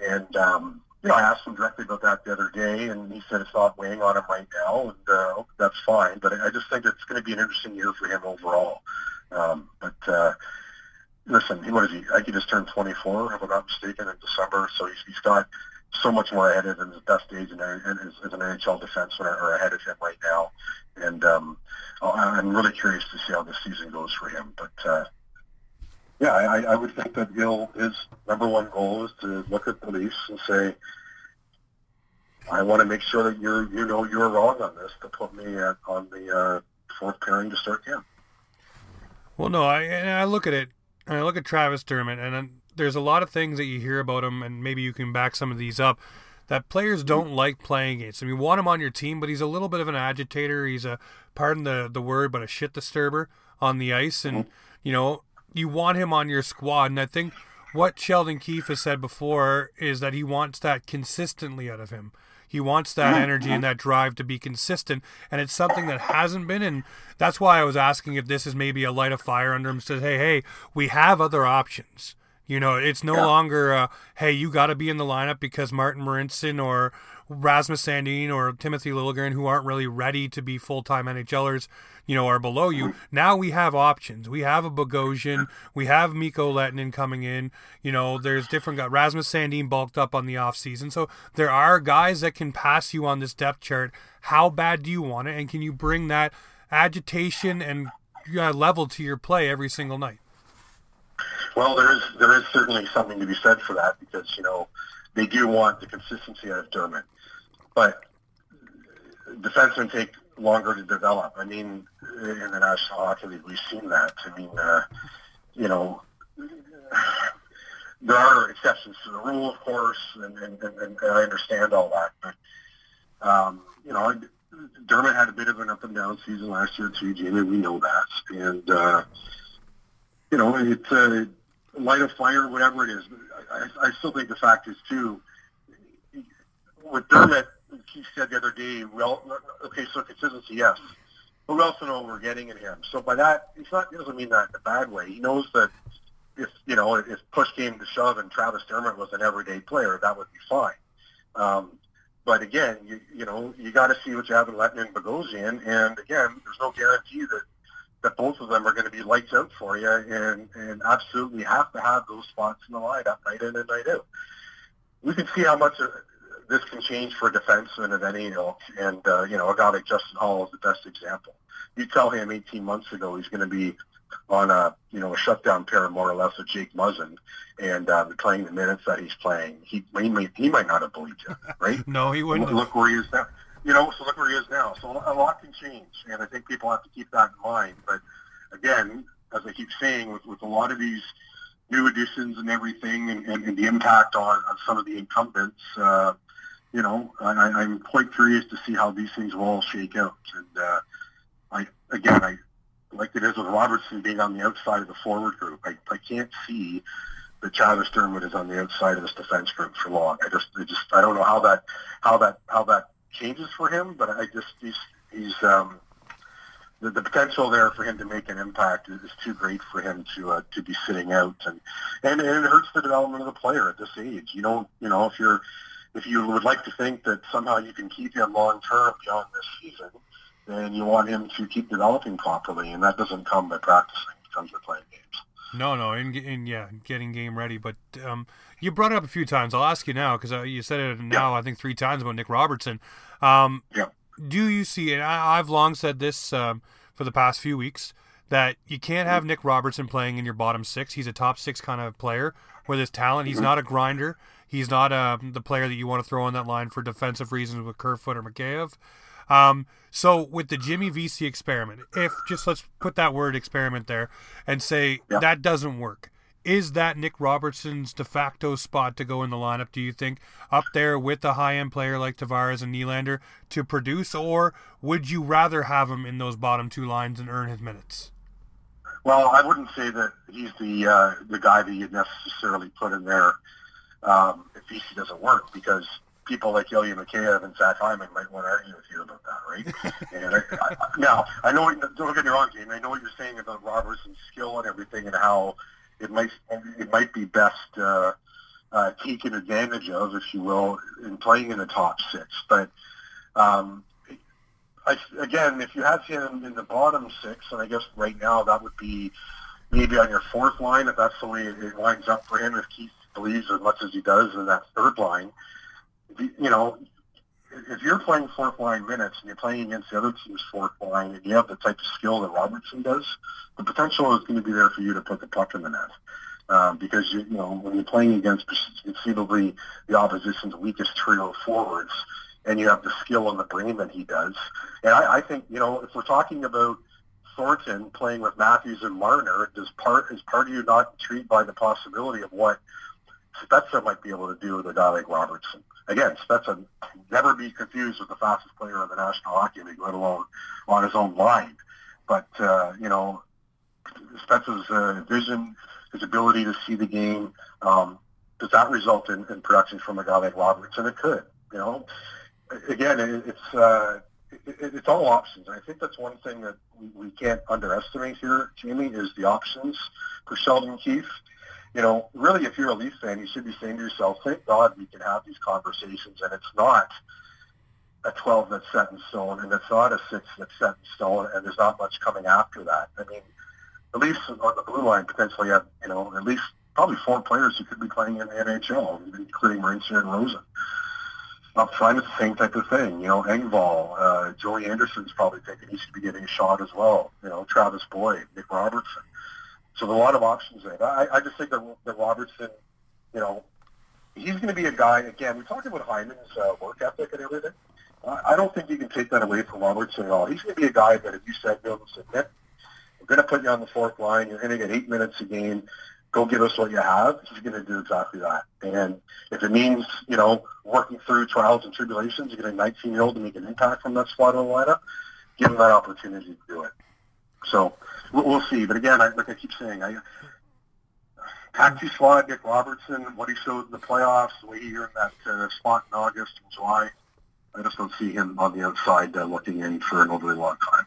And, um, you know, I asked him directly about that the other day, and he said it's not weighing on him right now, and uh, that's fine. But I just think it's going to be an interesting year for him overall. Um, but uh, listen, what is he? I think he just turned 24, if I'm not mistaken, in December. So he's, he's got so much more ahead of him, his best days in, in, as, as an NHL defenseman are ahead of him right now. And um, I'm really curious to see how this season goes for him. But uh, yeah, I, I would think that he'll, his number one goal is to look at the Leafs and say, I want to make sure that you're, you know, you're wrong on this to put me at, on the uh, fourth pairing to start camp. Well, no, I and I look at it, and I look at Travis Dermott, and there's a lot of things that you hear about him, and maybe you can back some of these up. That players don't like playing against him. You want him on your team, but he's a little bit of an agitator. He's a, pardon the the word, but a shit disturber on the ice, and mm-hmm. you know you want him on your squad. And I think what Sheldon Keefe has said before is that he wants that consistently out of him. He wants that energy and that drive to be consistent, and it's something that hasn't been. And that's why I was asking if this is maybe a light of fire under him. Says, hey, hey, we have other options. You know, it's no yeah. longer, uh, hey, you got to be in the lineup because Martin Marincin or Rasmus Sandin or Timothy Liljegren, who aren't really ready to be full time NHLers, you know, are below you. Now we have options. We have a Bogosian. We have Mikko Lehtonen coming in. You know, there's different guys. Rasmus Sandin bulked up on the offseason. So there are guys that can pass you on this depth chart. How bad do you want it? And can you bring that agitation and uh, level to your play every single night? Well, there is there is certainly something to be said for that because you know they do want the consistency out of Dermott, but defensemen take longer to develop. I mean, in the National Hockey League, we've seen that. I mean, uh, you know, there are exceptions to the rule, of course, and, and, and, and I understand all that. But, um, you know, Dermott had a bit of an up and down season last year too, Jamie. We know that. And, uh, you know, it's a light of fire, whatever it is. I, I still think the fact is, too, with Dermott, he said the other day, well, okay, so consistency, yes. But we also know we're getting in him. So by that, he's not, he doesn't mean that in a bad way. He knows that if, you know, if push came to shove and Travis Dermott was an everyday player, that would be fine. Um, but again, you, you know, you got to see what you have in Lehtonen and Bogosian. And again, there's no guarantee that, that both of them are going to be lights out for you and, and absolutely have to have those spots in the lineup night in and night out. We can see how much this can change for a defenseman of any ilk. And, uh, you know, a guy like Justin Holl is the best example. You tell him 18 months ago he's going to be on a, you know, a shutdown pair more or less with Jake Muzzin and uh, playing the minutes that he's playing. He, he, might, he might not have believed you, right? no, he wouldn't. Look, look where he is now. You know, so look where he is now. So a lot can change, and I think people have to keep that in mind. But again, as I keep saying, with, with a lot of these new additions and everything and, and, and the impact on, on some of the incumbents, uh, you know, I, I'm quite curious to see how these things will all shake out. And uh, I again, I like it is with Robertson being on the outside of the forward group. I, I can't see that Travis Dermott is on the outside of this defense group for long. I just, I just, I don't know how that, how that, how that changes for him. But I just, he's, he's, um, the, the potential there for him to make an impact is, is too great for him to uh, to be sitting out, and, and and it hurts the development of the player at this age. You know, you know if you're if you would like to think that somehow you can keep him long term beyond this season, then you want him to keep developing properly, and that doesn't come by practicing; it comes by playing games. No, no, in, in yeah, getting game ready. But um, you brought it up a few times. I'll ask you now because uh, you said it now. Yeah. I think three times about Nick Robertson. Um, yeah. Do you see? And I, have long said this um, for the past few weeks that you can't have mm-hmm. Nick Robertson playing in your bottom six. He's a top six kind of player with his talent. He's mm-hmm. not a grinder. He's not uh, the player that you want to throw on that line for defensive reasons with Kerfoot or Mikheyev. Um, so with the Jimmy Vesey experiment, if just let's put that word experiment there and say that doesn't work, is that Nick Robertson's de facto spot to go in the lineup? Do you think up there with a high end player like Tavares and Nylander to produce, or would you rather have him in those bottom two lines and earn his minutes? Well, I wouldn't say that he's the uh, the guy that you'd necessarily put in there um, if Vesey doesn't work because people like Ilya Mikheyev and Zach Hyman might want to argue with you about that, right? and I, I, now, I know, don't get me wrong, Jamie, I know what you're saying about Robertson's skill and everything and how it might it might be best uh, uh, taken advantage of, if you will, in playing in the top six. But um, I, again, if you have him in the bottom six, and I guess right now that would be maybe on your fourth line, if that's the way it lines up for him, if Keefe believes as much as he does in that third line, you know, if you're playing fourth line minutes and you're playing against the other team's fourth line and you have the type of skill that Robertson does, the potential is going to be there for you to put the puck in the net. Um, because you, you know when you're playing against conceivably the opposition's weakest trio of forwards, and you have the skill and the brain that he does, and I, I think you know if we're talking about Thornton playing with Matthews and Marner, does part is part of you not intrigued by the possibility of what Spezza might be able to do with a guy like Robertson? again, Spezza never be confused with the fastest player in the National Hockey League, let alone on his own line. But uh, you know, Spezza's uh, vision, his ability to see the game, um, does that result in, in production from a guy like Robertson? It could. You know, again, it, it's uh, it, it's all options. I think that's one thing that we, we can't underestimate here, Jamie, is the options for Sheldon Keefe you know, really, if you're a Leaf fan, you should be saying to yourself, thank God we can have these conversations, and it's not a 12 that's set in stone, and it's not a 6 that's set in stone, and there's not much coming after that. I mean, the Leafs on the blue line potentially have, you know, at least probably four players who could be playing in the NHL, including Marincin and Rosen. Up front, it's the same type of thing. You know, Engvall, uh, Joey Anderson's probably thinking he should be getting a shot as well. You know, Travis Boyd, Nick Robertson. So there's a lot of options there. I, I just think that, that Robertson, you know, he's going to be a guy, again, we talked about Hyman's uh, work ethic and everything. I don't think you can take that away from Robertson at all. He's going to be a guy that if you said to him, said, Nick, we're going to put you on the fourth line. You're going to get eight minutes a game. Go give us what you have. He's going to do exactly that. And if it means, you know, working through trials and tribulations, you get a 19-year-old to make an impact from that spot on the lineup, give him that opportunity to do it. So we'll, we'll see. But again, I, like I keep saying, I taxi squad, Nick Robertson, what he showed in the playoffs, the way he earned that uh, spot in August and July, I just don't see him on the outside uh, looking in for an overly long time.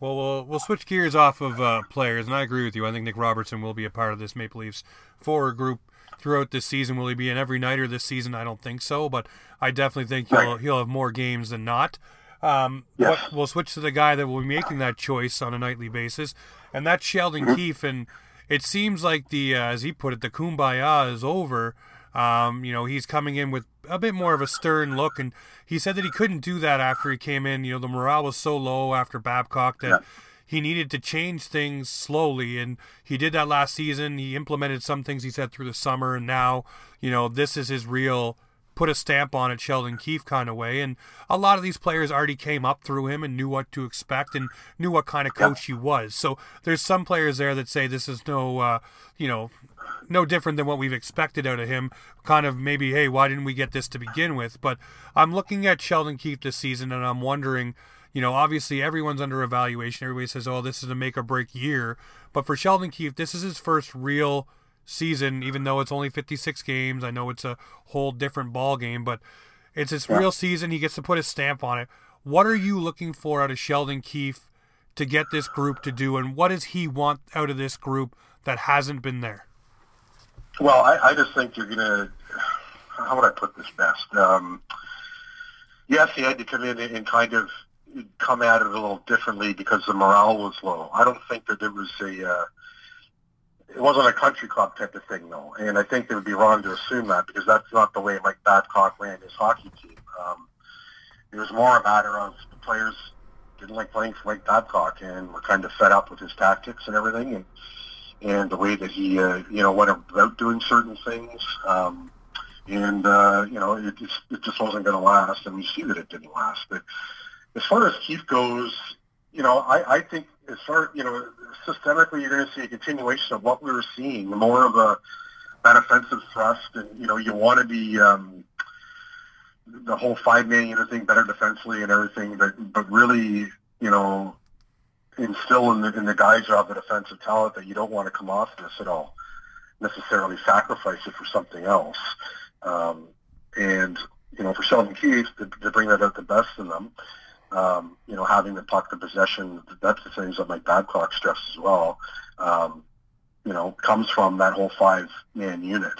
Well, we'll we'll switch gears off of uh, players, and I agree with you. I think Nick Robertson will be a part of this Maple Leafs forward group throughout this season. Will he be an every nighter this season? I don't think so, but I definitely think he'll he'll have more games than not. Um, yes. We'll switch to the guy that will be making that choice on a nightly basis, and that's Sheldon mm-hmm. Keefe. And it seems like the, uh, as he put it, the kumbaya is over. Um, you know, he's coming in with a bit more of a stern look, and he said that he couldn't do that after he came in. You know, the morale was so low after Babcock that. Yeah. He needed to change things slowly, and he did that last season. He implemented some things he said through the summer, and now, you know, this is his real put a stamp on it Sheldon Keefe kind of way. And a lot of these players already came up through him and knew what to expect and knew what kind of coach yeah. he was. So there's some players there that say this is no, uh, you know, no different than what we've expected out of him. Kind of maybe, hey, why didn't we get this to begin with? But I'm looking at Sheldon Keefe this season, and I'm wondering. You know, obviously everyone's under evaluation. Everybody says, "Oh, this is a make or break year," but for Sheldon Keefe, this is his first real season. Even though it's only 56 games, I know it's a whole different ball game, but it's his yeah. real season. He gets to put his stamp on it. What are you looking for out of Sheldon Keefe to get this group to do, and what does he want out of this group that hasn't been there? Well, I, I just think you're going to. How would I put this best? Um, yes, he had to come in and kind of come at it a little differently because the morale was low. I don't think that it was a. Uh, it wasn't a country club type of thing, though, and I think it would be wrong to assume that because that's not the way Mike Babcock ran his hockey team. Um, it was more a matter of the players didn't like playing for Mike Babcock and were kind of fed up with his tactics and everything, and and the way that he, uh, you know, went about doing certain things. Um, and, uh, you know, it just, it just wasn't going to last. And we see that it didn't last. But as far as Keefe goes, you know, I, I think as far, you know, systemically, you're going to see a continuation of what we were seeing, more of a, that offensive thrust. And, you know, you want to be, um, the whole five-man unit thing better defensively and everything, but, but really, you know, instill in the, in the guys have the defensive talent that you don't want to come off this at all, necessarily sacrifice it for something else. Um, and, you know, for Sheldon Keefe to, to bring that out the best in them, um, you know, having the puck, the possession, that's the things that Mike Babcock stressed as well, um, you know, comes from that whole five-man unit.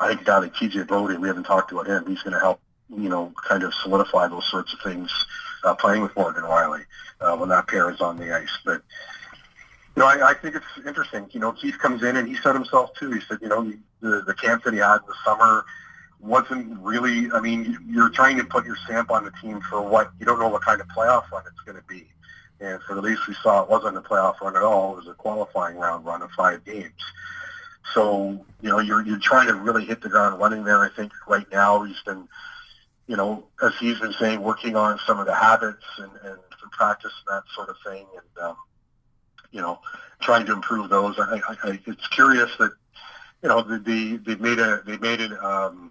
I think a guy like TJ Brodie, we haven't talked about him, he's going to help, you know, kind of solidify those sorts of things uh, playing with Morgan Rielly uh, when that pair is on the ice. But you know, I, I think it's interesting. You know, Keefe comes in and he said himself too. He said, you know, the the camp that he had in the summer wasn't really. I mean, you're trying to put your stamp on the team for what you don't know what kind of playoff run it's going to be. And for the least we saw, it wasn't a playoff run at all. It was a qualifying round run of five games. So, you know, you're you're trying to really hit the ground running there. I think right now he's been you know, as he's been saying, working on some of the habits and, and practice and that sort of thing, and um, you know, trying to improve those. I, I, I, it's curious that you know the, the they've made a they made it. Um,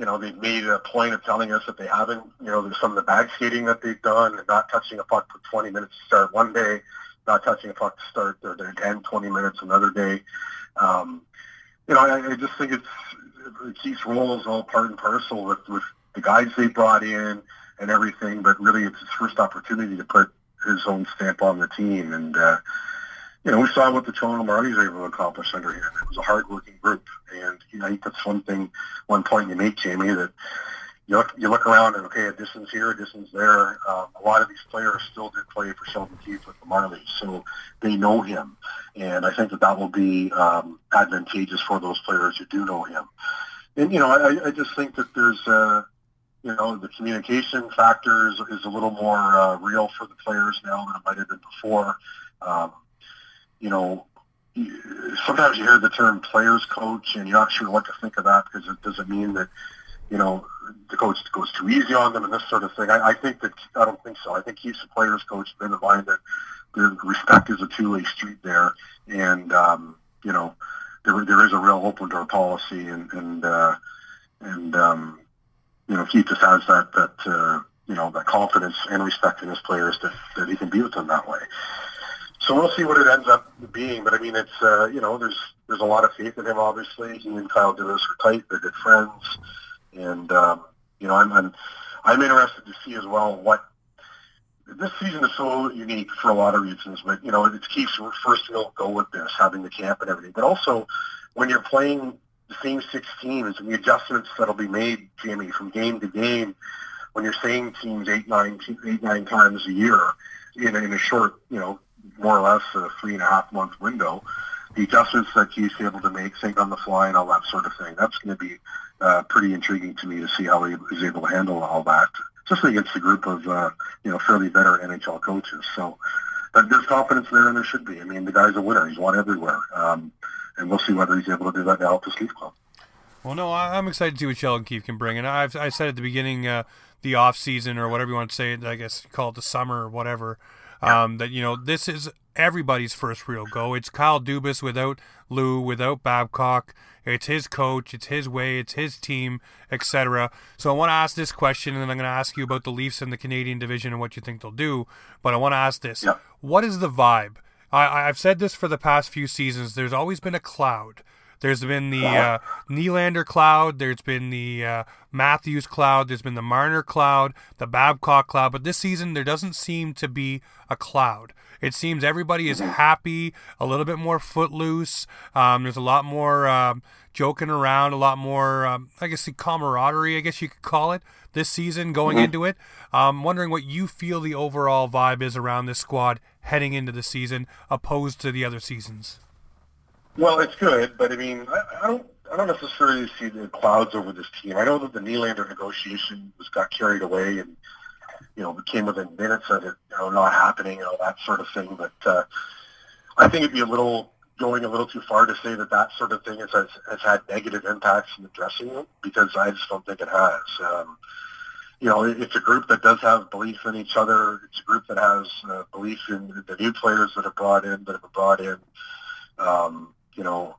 you know, they've made a point of telling us that they haven't, you know, there's some of the bag skating that they've done, and not touching a puck for 20 minutes to start one day, not touching a puck to start their, their 10, 20 minutes another day. Um, you know, I, I just think it's, it keeps roles all part and parcel with, with the guys they brought in and everything, but really it's his first opportunity to put his own stamp on the team. And, uh, you know, we saw what the Toronto Marlies were able to accomplish under him. It was a hard-working group. And, you know, that's one thing, one point you make, Jamie, that you look, you look around and, okay, a distance here, a distance there. Um, a lot of these players still did play for Sheldon Keefe with the Marlies, so they know him. And I think that that will be um, advantageous for those players who do know him. And, you know, I, I just think that there's... Uh, you know, the communication factor is, is a little more uh, real for the players now than it might have been before. Um, you know, sometimes you hear the term players coach and you're not sure what to think of that because it doesn't mean that, you know, the coach goes too easy on them and this sort of thing. I, I think that, I don't think so. I think he's a players coach in the mind that the respect is a two-way street there. And, um, you know, there, there is a real open door policy and, and, uh, and, um, you know, he just has that that uh, you know that confidence and respect in his players that, that he can be with them that way. So we'll see what it ends up being. But I mean, it's uh, you know, there's there's a lot of faith in him. Obviously, he and Kyle Dubas are tight. They're good friends, and um, you know, I'm, I'm I'm interested to see as well what this season is so unique for a lot of reasons. But you know, it's Keefe's first real go with this, having the camp and everything. But also, when you're playing the same six teams and the adjustments that'll be made, Jamie, from game to game when you're seeing teams eight, nine, eight, nine times a year in a, in a short, you know, more or less a three and a half month window. The adjustments that he's able to make, think on the fly and all that sort of thing, that's going to be uh, pretty intriguing to me to see how he is able to handle all that, especially against a group of, uh, you know, fairly better NHL coaches. So but there's confidence there, and there should be. I mean, the guy's a winner. He's won everywhere. Um, and we'll see whether he's able to do that now at the Club. Well, no, I'm excited to see what Sheldon Keefe can bring. And I've I said at the beginning, uh, the off season or whatever you want to say, I guess call it the summer or whatever. Um, that you know this is everybody's first real go. It's Kyle Dubas without Lou, without Babcock. It's his coach, it's his way, it's his team, etc. So I want to ask this question, and then I'm going to ask you about the Leafs and the Canadian division and what you think they'll do. But I want to ask this: yeah. What is the vibe? I, I've said this for the past few seasons. There's always been a cloud. There's been the uh, Nylander cloud. There's been the uh, Matthews cloud. There's been the Marner cloud, the Babcock cloud. But this season, there doesn't seem to be a cloud. It seems everybody is happy, a little bit more footloose. Um, there's a lot more um, joking around, a lot more, um, I guess, the camaraderie, I guess you could call it, this season going mm-hmm. into it. Um, wondering what you feel the overall vibe is around this squad heading into the season, opposed to the other seasons. Well, it's good, but I mean, I, I don't. I don't necessarily see the clouds over this team. I know that the Nylander negotiation was got carried away and you know, became within minutes of it, you know, not happening and all that sort of thing. But uh, I think it'd be a little going a little too far to say that that sort of thing has, has, had negative impacts in the dressing room because I just don't think it has. Um, you know, it's a group that does have belief in each other. It's a group that has uh, belief in the new players that are brought in, that have brought in. Um, you know,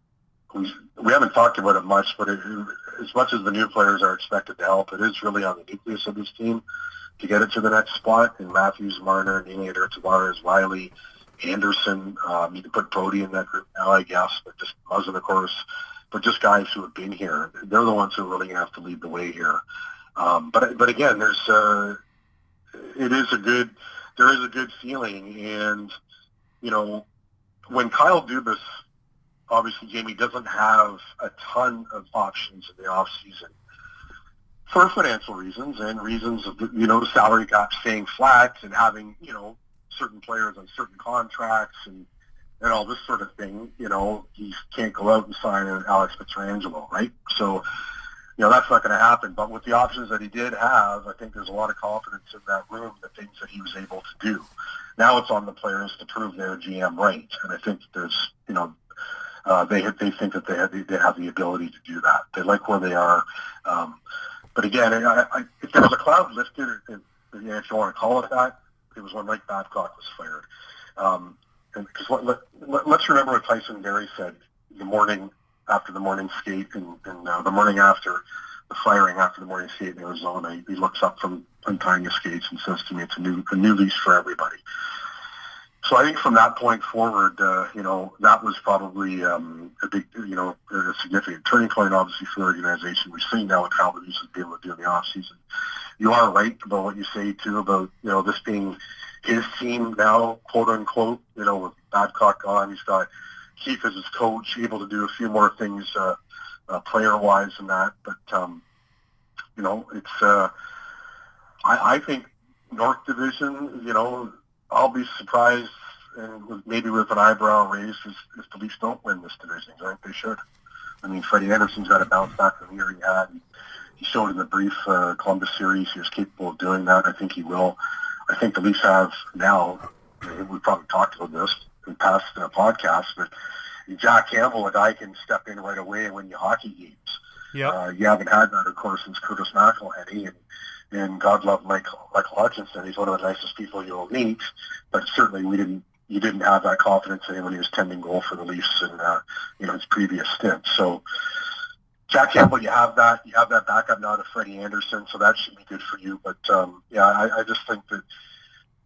we, haven't talked about it much, but it, as much as the new players are expected to help, it is really on the nucleus of this team to get it to the next spot. And Matthews, Marner, Nylander, Tavares, Rielly, Andersen. Um, you can put Brodie in that group now, I guess, but just Muzzin, of course. But just guys who have been here. They're the ones who are really going to have to lead the way here. Um, but but again, there's uh, it is a good there is a good feeling, and you know when Kyle Dubas obviously Jamie doesn't have a ton of options in the off season for financial reasons and reasons of you know salary cap staying flat and having you know certain players on certain contracts and and all this sort of thing. You know, he can't go out and sign an Alex Pietrangelo, right? So, you know, that's not going to happen. But with the options that he did have, I think there's a lot of confidence in that room, the things that he was able to do. Now it's on the players to prove their GM right, and I think there's, you know, uh, they they think that they have they have the ability to do that. They like where they are. Um, but again, I, I, if there was a cloud lifted, if, if you want to call it that, it was when Mike Babcock was fired. Um, and because let, let, let's remember what Tyson Barrie said the morning after the morning skate and, and uh, the morning after the firing after the morning skate in Arizona. He, he looks up from untying his skates and says to me, "It's a new a new lease for everybody." So I think from that point forward, uh, you know, that was probably um, a big, you know, a significant turning point, obviously, for the organization. We're seeing now what has been able to do in the off season. You are right about what you say too about you know this being his team now, quote unquote. You know, with Babcock gone, he's got Keefe as his coach, able to do a few more things uh, uh, player-wise than that. But um, you know, it's uh, I, I think North Division, you know, I'll be surprised and with, maybe with an eyebrow raised if, if the Leafs don't win this division. I think they should. I mean, Freddie Andersen's got to bounce back from the year he had. He showed in the brief uh, Columbus series he was capable of doing that. I think he will. I think the Leafs have now, we probably talked about this in past uh, podcasts, but Jack Campbell, a guy can step in right away and win you hockey games. Yeah. Uh, you haven't had that, of course, since Curtis McElhinney. And and God love Michael Michael Hutchinson. He's one of the nicest people you'll meet. But certainly, we didn't you didn't have that confidence in him when he was tending goal for the Leafs in uh, you know his previous stint. So. Jack Campbell, you have that. You have that backup now to Freddie Andersen, so that should be good for you. But um, yeah, I, I just think that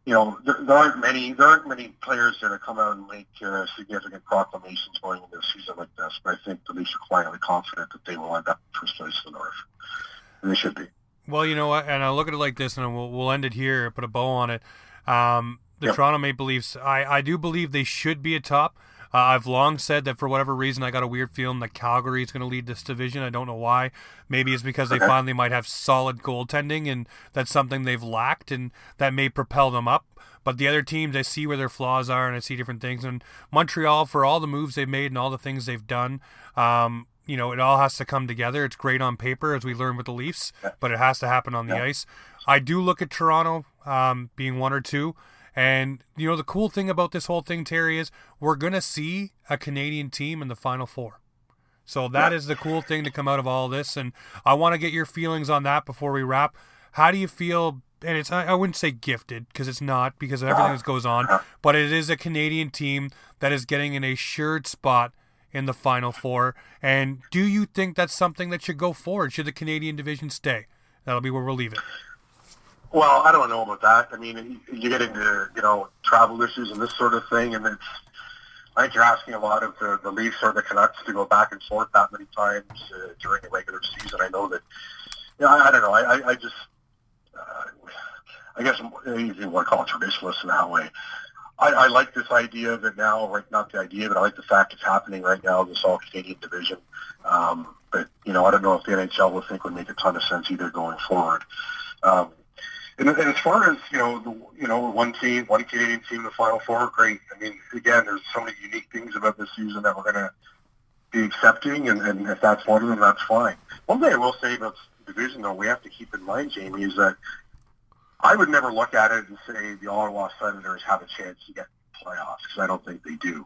you know there, there aren't many there aren't many players that are come out and make uh, significant proclamations going into a season like this. But I think the Leafs are quietly confident that they will end up first place in the North, and they should be. Well, you know what, and I look at it like this, and we'll we'll end it here, put a bow on it. Um, the yep. Toronto Maple Leafs, I I do believe they should be a top. Uh, I've long said that for whatever reason, I got a weird feeling that Calgary is going to lead this division. I don't know why. Maybe it's because they finally might have solid goaltending, and that's something they've lacked, and that may propel them up. But the other teams, I see where their flaws are, and I see different things. And Montreal, for all the moves they've made and all the things they've done, um, you know, it all has to come together. It's great on paper, as we learned with the Leafs, but it has to happen on the yeah. ice. I do look at Toronto um, being one or two. And, you know, the cool thing about this whole thing, Terry, is we're going to see a Canadian team in the Final Four. So that yeah. is the cool thing to come out of all this. And I want to get your feelings on that before we wrap. How do you feel and it's I, I wouldn't say gifted because it's not because of everything that goes on, but it is a Canadian team that is getting an assured spot in the Final Four. And do you think that's something that should go forward? Should the Canadian division stay? That'll be where we'll leave it. Well, I don't know about that. I mean, you get into you know travel issues and this sort of thing, and it's I think you're asking a lot of the, the Leafs or the Canucks to go back and forth that many times uh, during the regular season. I know that. Yeah, I, I don't know. I, I, I just, uh, I guess you want to call it traditionalist in that way. I, I like this idea that now, right? Not the idea, but I like the fact it's happening right now. This all Canadian division. Um, but you know, I don't know if the NHL would think would make a ton of sense either going forward. Um, and, and as far as you know, the, you know, one team, one Canadian team the Final Four, great. I mean, again, there's so many unique things about this season that we're going to be accepting, and, and if that's one of them, that's fine. One thing I will say about division, though, we have to keep in mind, Jamie, is that I would never look at it and say the Ottawa Senators have a chance to get playoffs because I don't think they do.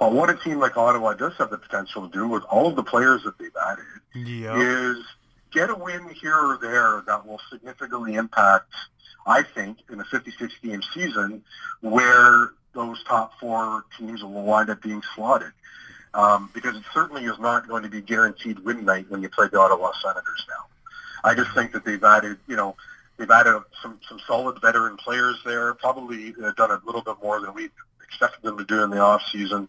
But what a team like Ottawa does have the potential to do with all of the players that they've added yep. is get a win here or there that will significantly impact, I think, in a 56 game season where those top four teams will wind up being slotted. Um, because it certainly is not going to be guaranteed win night when you play the Ottawa Senators now. I just think that they've added, you know, they've added some, some solid veteran players there, probably uh, done a little bit more than we expected them to do in the off season.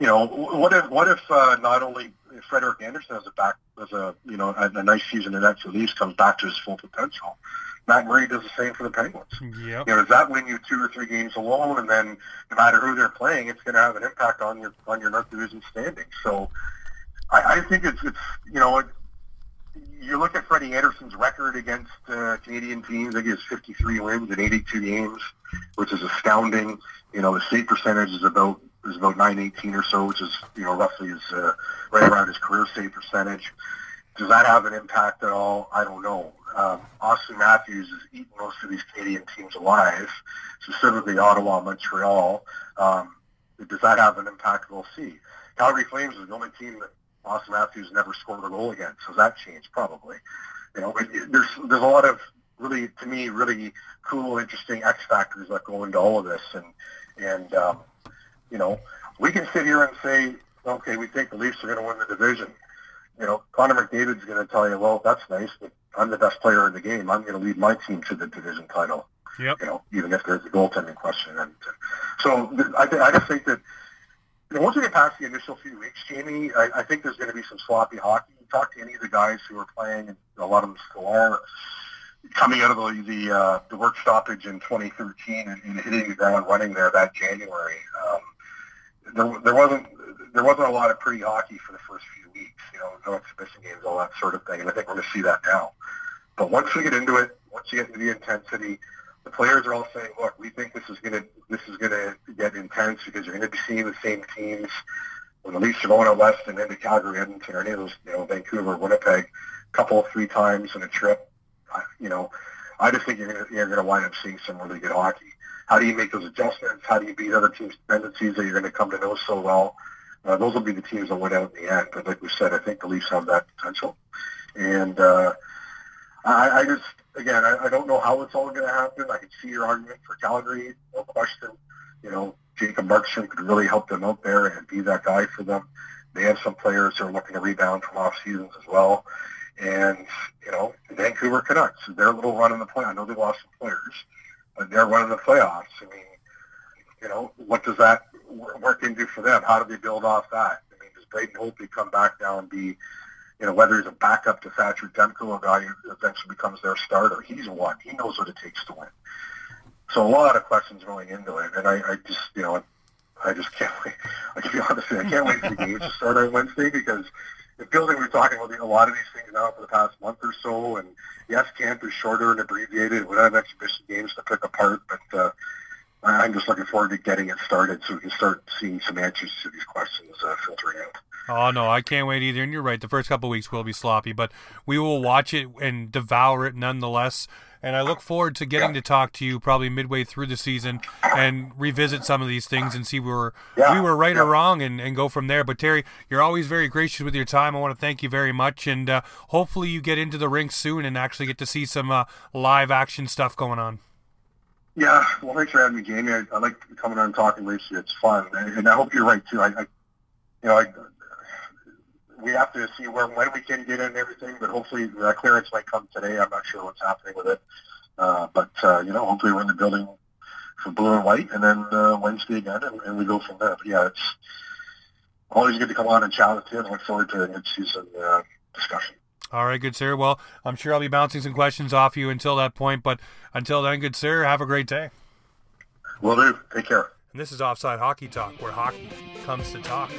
You know, what if what if uh, not only Frederik Andersen has a back as a you know a, a nice season and that Leafs comes back to his full potential. Matt Murray does the same for the Penguins. Yep. You know, does that win you two or three games alone, and then no matter who they're playing, it's going to have an impact on your on your North Division standing. So, I, I think it's it's you know. It, you look at Freddie Andersen's record against uh, Canadian teams. I think has 53 wins in 82 games, which is astounding. You know, the save percentage is about is about 918 or so, which is you know roughly his uh, right around his career save percentage. Does that have an impact at all? I don't know. Um, Auston Matthews has eaten most of these Canadian teams alive, specifically Ottawa, Montreal. Um, does that have an impact? We'll see. Calgary Flames is the only team that Auston Matthews never scored a goal against. So that changed probably. You know, there's there's a lot of really to me really cool, interesting X factors that go into all of this, and and um, you know we can sit here and say, okay, we think the Leafs are going to win the division. You know, Connor McDavid's going to tell you, well, that's nice, but I'm the best player in the game. I'm going to lead my team to the division title. Yep. You know, even if there's a goaltending question. And so I, I just think that you know, once we get past the initial few weeks, Jamie, I, I think there's going to be some sloppy hockey. You talk to any of the guys who are playing, and a lot of them still are, coming out of the the, uh, the work stoppage in 2013 and, and hitting the ground running there that January. Um, there, there wasn't there wasn't a lot of pretty hockey for the first few weeks. You know, no exhibition games, all that sort of thing. And I think we're going to see that now. But once we get into it, once you get into the intensity, the players are all saying, "Look, we think this is to this is to get intense because you're to be seeing the same teams when the Leafs are going out west and into Calgary, Edmonton, or any of those, you know, Vancouver, Winnipeg, a couple, three times in a trip. You know, I just think you're to you're to wind up seeing some really good hockey. How do you make those adjustments? How do you beat other teams' tendencies that you're going to come to know so well? Uh, those will be the teams that win out in the end. But like we said, I think the Leafs have that potential. And uh, I, I just again, I, I don't know how it's all going to happen. I can see your argument for Calgary, no question. You know, Jacob Markstrom could really help them out there and be that guy for them. They have some players who are looking to rebound from off seasons as well. And, you know, Vancouver Canucks, their little run in the play. I know they lost some players, but they're running the playoffs. I mean, you know, what does that work into for them? How do they build off that? I mean, does Braden Holtby come back now and be you know, whether he's a backup to Thatcher Demko, a guy who eventually becomes their starter, he's one. He knows what it takes to win. So a lot of questions going into it, and I, I just, you know, I just can't wait. I can be honest with you, I can't wait for the games to start on Wednesday because the building we're talking about a lot of these things now for the past month or so, and yes, camp is shorter and abbreviated. We don't have exhibition games to pick apart, but uh, I'm just looking forward to getting it started so we can start seeing some answers to these questions uh, filtering out. Oh no, I can't wait either. And you're right, the first couple weeks will be sloppy, but we will watch it and devour it nonetheless. and I look forward to getting to talk to you probably midway through the season and revisit some of these things and see where yeah. we were right yeah. or wrong and, and go from there. But Terry, you're always very gracious with your time. I want to thank you very much, and uh, hopefully you get into the rink soon and actually get to see some uh, live action stuff going on. Yeah, well, thanks for having me, Jamie. I, I like coming on and talking with you. It's fun, and I hope you're right too. I, I you know, I, we have to see where when we can get in and everything, but hopefully the clearance might come today. I'm not sure what's happening with it, uh, but uh, you know, hopefully we're in the building for blue and white, and then uh, Wednesday again, and, and we go from there. But yeah, it's always good to come on and chat with you, and look forward to a good season uh, discussion. All right, good sir. Well, I'm sure I'll be bouncing some questions off you until that point, but until then, good sir, have a great day. Will do. Take care. And this is Offside Hockey Talk, where hockey comes to talk.